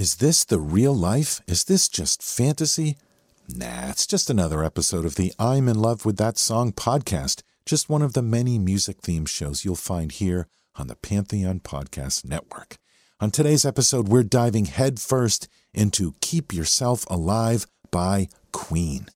Is this the real life? Is this just fantasy? Nah, it's just another episode of the I'm in love with that song podcast, just one of the many music themed shows you'll find here on the Pantheon Podcast Network. On today's episode, we're diving headfirst into Keep Yourself Alive by Queen.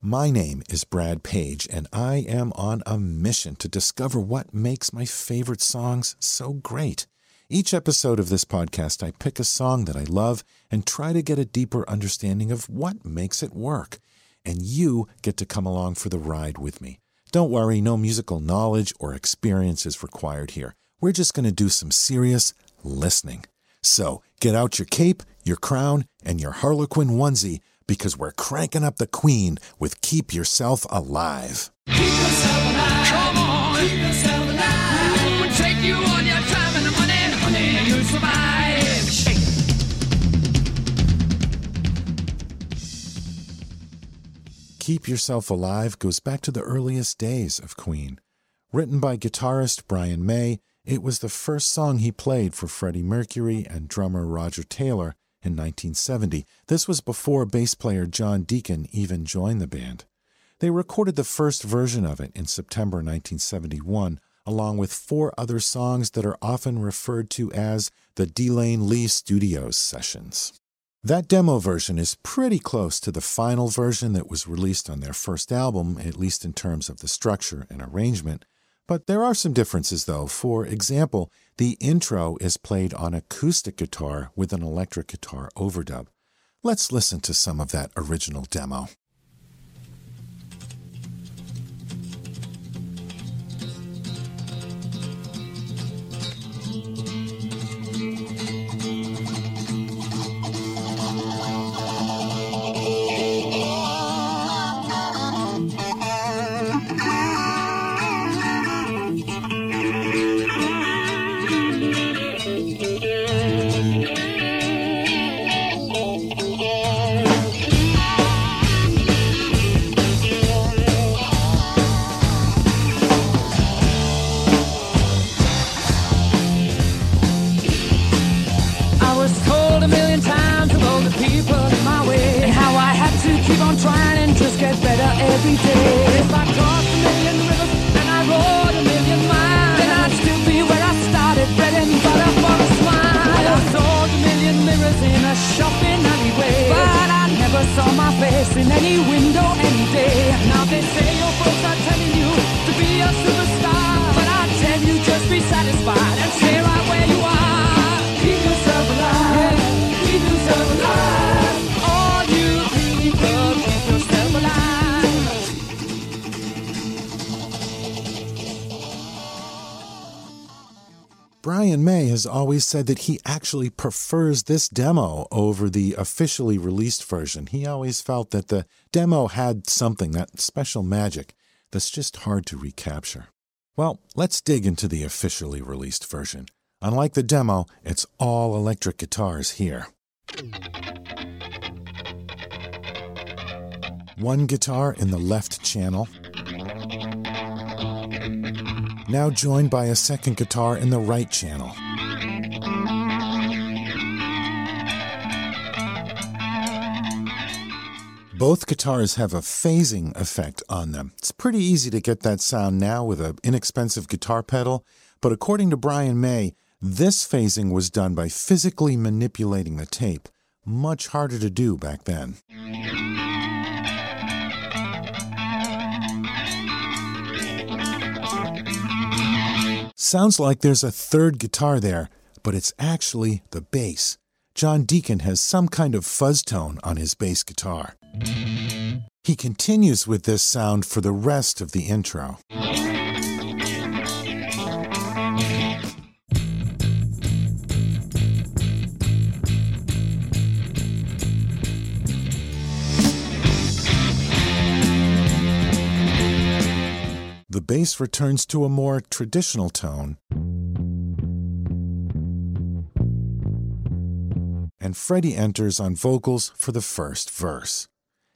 My name is Brad Page, and I am on a mission to discover what makes my favorite songs so great. Each episode of this podcast, I pick a song that I love and try to get a deeper understanding of what makes it work. And you get to come along for the ride with me. Don't worry, no musical knowledge or experience is required here. We're just going to do some serious listening. So get out your cape, your crown, and your Harlequin onesie because we're cranking up the queen with Keep Yourself Alive. Keep yourself alive. Come on. Keep yourself alive. We'll take you on Keep Yourself Alive goes back to the earliest days of Queen. Written by guitarist Brian May, it was the first song he played for Freddie Mercury and drummer Roger Taylor in 1970. This was before bass player John Deacon even joined the band. They recorded the first version of it in September 1971, along with four other songs that are often referred to as the De Lane Lea Studios sessions. That demo version is pretty close to the final version that was released on their first album, at least in terms of the structure and arrangement. But there are some differences, though. For example, the intro is played on acoustic guitar with an electric guitar overdub. Let's listen to some of that original demo. Never saw my face in any window any day. Now they say your folks are telling you to be a superstar, but I tell you just be satisfied Brian May has always said that he actually prefers this demo over the officially released version. He always felt that the demo had something, that special magic, that's just hard to recapture. Well, let's dig into the officially released version. Unlike the demo, it's all electric guitars here. One guitar in the left channel, now joined by a second guitar in the right channel. Both guitars have a phasing effect on them. It's pretty easy to get that sound now with an inexpensive guitar pedal, but according to Brian May, this phasing was done by physically manipulating the tape. Much harder to do back then. Sounds like there's a third guitar there, but it's actually the bass. John Deacon has some kind of fuzz tone on his bass guitar. He continues with this sound for the rest of the intro. Bass returns to a more traditional tone, and Freddie enters on vocals for the first verse.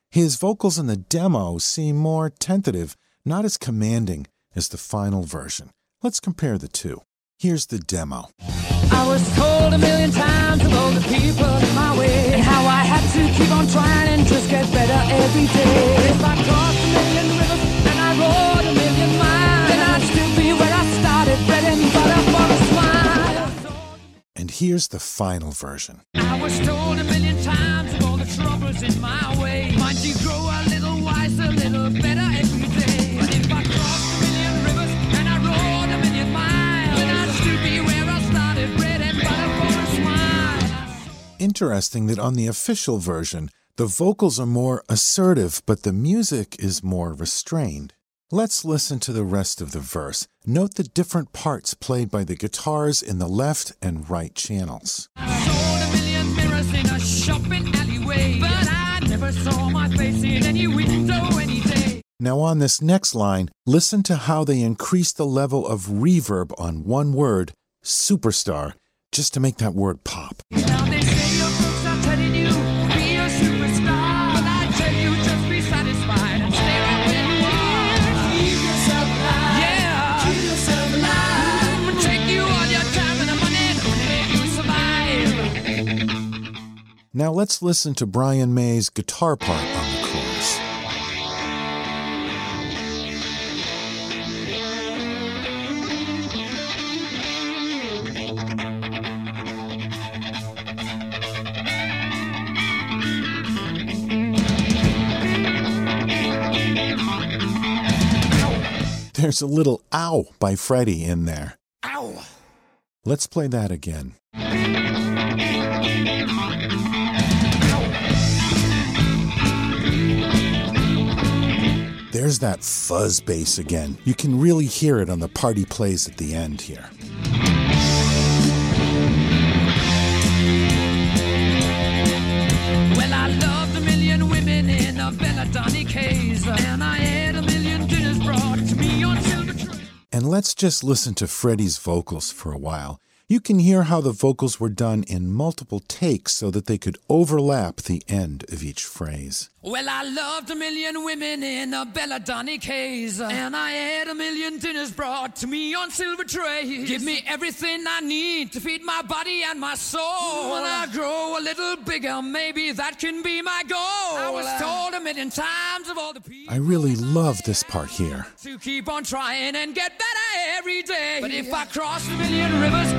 His vocals in the demo seem more tentative, not as commanding as the final version. Let's compare the two. Here's the demo. I was told a million times the people in my way and how I had to keep on trying and just get better every day. If I crossed a million here's the final version. I was told a million times of all the troubles in my way. Might you grow a little wiser, a little better every day. But if I crossed a million rivers and I rode a million miles, then I'd still be where I started, bread and butter for a smile. Interesting that on the official version, the vocals are more assertive, but the music is more restrained. Let's listen to the rest of the verse. Note the different parts played by the guitars in the left and right channels. Now, on this next line, listen to how they increase the level of reverb on one word, superstar, just to make that word pop. Let's listen to Brian May's guitar part on the chorus. There's a little ow by Freddie in there. Ow. Let's play that again. There's that fuzz bass again. You can really hear it on the party plays at the end here. Well, I loved a million women in a Belladonna case, and I had a million dinners brought to me on silver trays. And let's just listen to Freddie's vocals for a while. You can hear how the vocals were done in multiple takes so that they could overlap the end of each phrase. Well, I loved a million women in a Belladonna case, and I had a million dinners brought to me on silver trays. Give me everything I need to feed my body and my soul. When I grow a little bigger, maybe that can be my goal. I was told a million times of all the people. I really love this part here. to keep on trying and get better every day. But if I cross a million rivers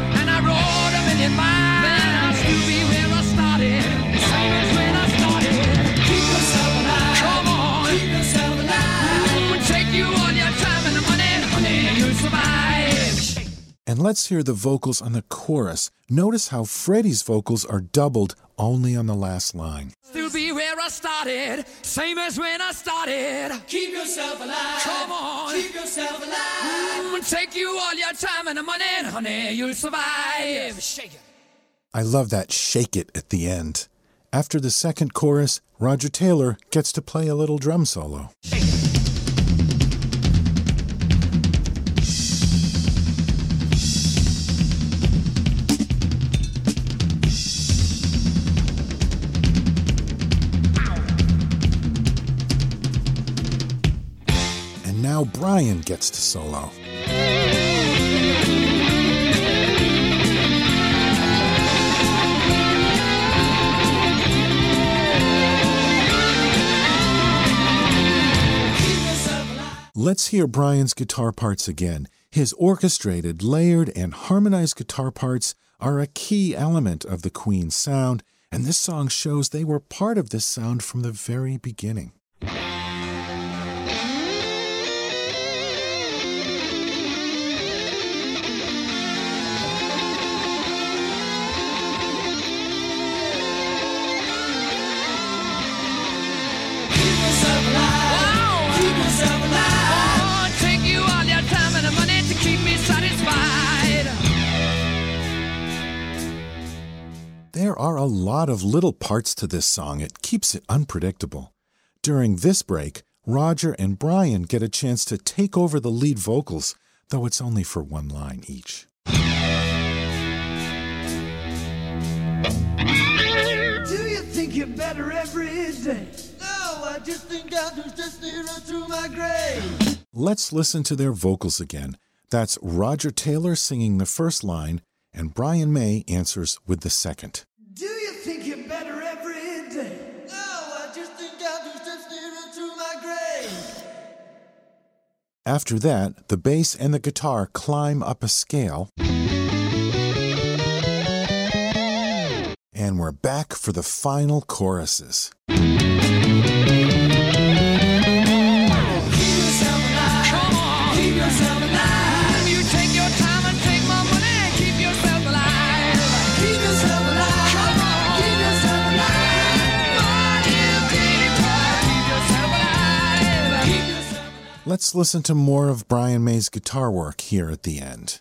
and I rode a million miles, then I'd still be where I started. Same as when I started. Keep yourself alive. Come on. Keep yourself alive. Take you all your time and the money, honey, you'll survive. And let's hear the vocals on the chorus. Notice how Freddie's vocals are doubled only on the last line. Still be where I started, same as when I started. Keep yourself alive. Come on. Keep yourself alive. Mm, take you all your time and the money, honey, you'll survive. Shake it. I love that shake it at the end. After the second chorus, Roger Taylor gets to play a little drum solo. And now Brian gets to solo. Let's hear Brian's guitar parts again. His orchestrated, layered, and harmonized guitar parts are a key element of the Queen's sound, and this song shows they were part of this sound from the very beginning. There are a lot of little parts to this song. It keeps it unpredictable. During this break, Roger and Brian get a chance to take over the lead vocals, though it's only for one line each. Do you think you're better every day? No, I just think I'll just through my grave. Let's listen to their vocals again. That's Roger Taylor singing the first line, and Brian May answers with the second. After that, the bass and the guitar climb up a scale. And we're back for the final choruses. Let's listen to more of Brian May's guitar work here at the end.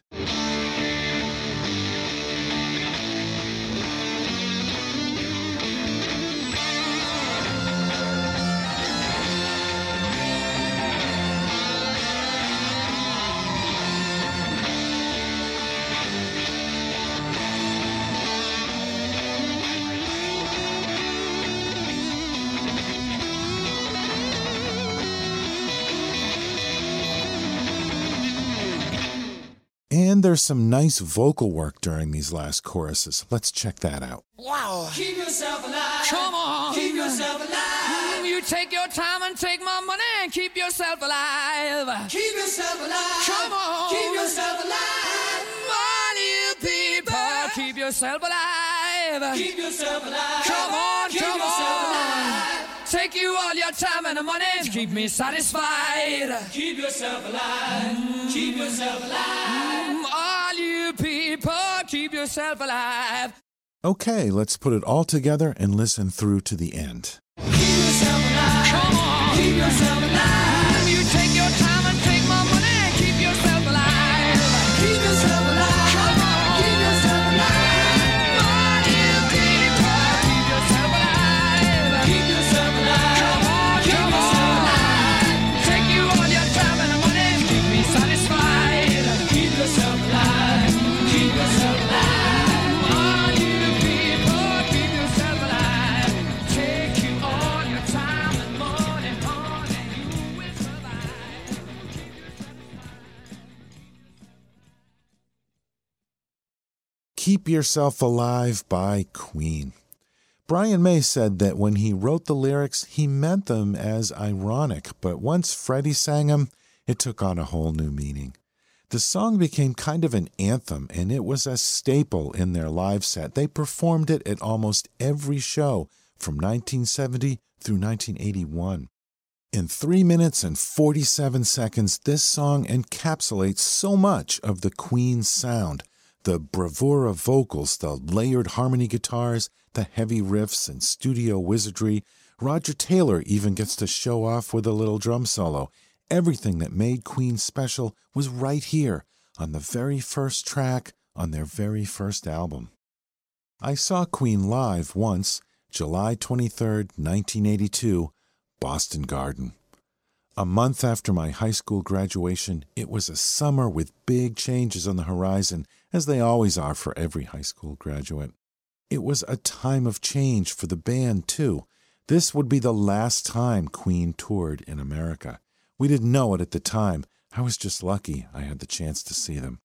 There's some nice vocal work during these last choruses. Let's check that out. Wow. Keep yourself alive. Come on. Keep yourself alive. You take your time and take my money and keep yourself alive. Keep yourself alive. Come on. Keep yourself alive. Money, people, keep yourself alive. Keep yourself alive. Come on, Keep come yourself on. alive. Take you all your time and the money to keep me satisfied. Keep yourself alive. Keep yourself alive. Keep yourself alive. Okay, let's put it all together and listen through to the end. Keep Yourself Alive by Queen. Brian May said that when he wrote the lyrics, he meant them as ironic, but once Freddie sang them, it took on a whole new meaning. The song became kind of an anthem, and it was a staple in their live set. They performed it at almost every show from 1970 through 1981. In 3 minutes and 47 seconds, this song encapsulates so much of the Queen's sound the bravura vocals, the layered harmony guitars, the heavy riffs and studio wizardry. Roger Taylor even gets to show off with a little drum solo. Everything that made Queen special was right here on the very first track on their very first album. I saw Queen live once, July 23, 1982, Boston Garden. A month after my high school graduation, it was a summer with big changes on the horizon, as they always are for every high school graduate. It was a time of change for the band, too. This would be the last time Queen toured in America. We didn't know it at the time. I was just lucky I had the chance to see them.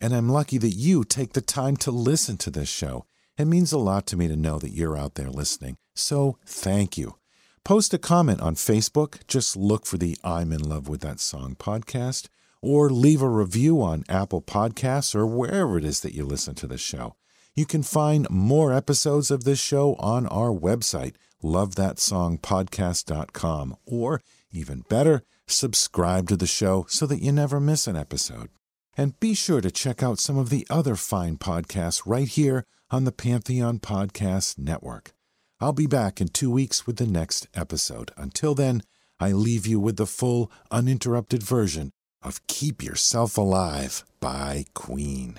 And I'm lucky that you take the time to listen to this show. It means a lot to me to know that you're out there listening. So thank you. Post a comment on Facebook. Just look for the I'm in love with that song podcast, or leave a review on Apple Podcasts or wherever it is that you listen to the show. You can find more episodes of this show on our website, lovethatsongpodcast.com, or even better, subscribe to the show so that you never miss an episode. And be sure to check out some of the other fine podcasts right here on the Pantheon Podcast Network. I'll be back in two weeks with the next episode. Until then, I leave you with the full, uninterrupted version of Keep Yourself Alive by Queen.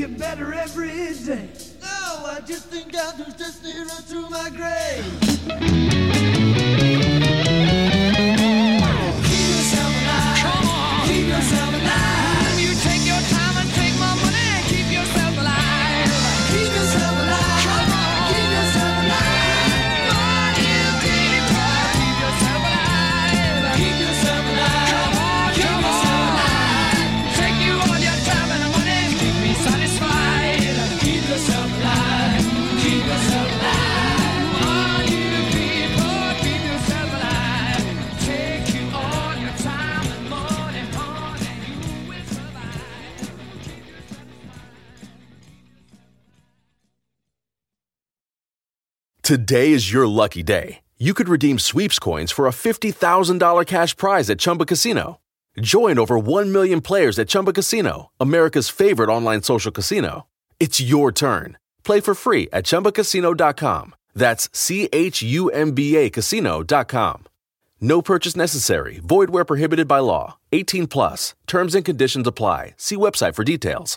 You better every day? No, I just think I'll just right through my grave. Today is your lucky day. You could redeem sweeps coins for a $50,000 cash prize at Chumba Casino. Join over 1 million players at Chumba Casino, America's favorite online social casino. It's your turn. Play for free at chumbacasino.com. That's C H U M B A casino.com. No purchase necessary. Void where prohibited by law. 18 plus. Terms and conditions apply. See website for details.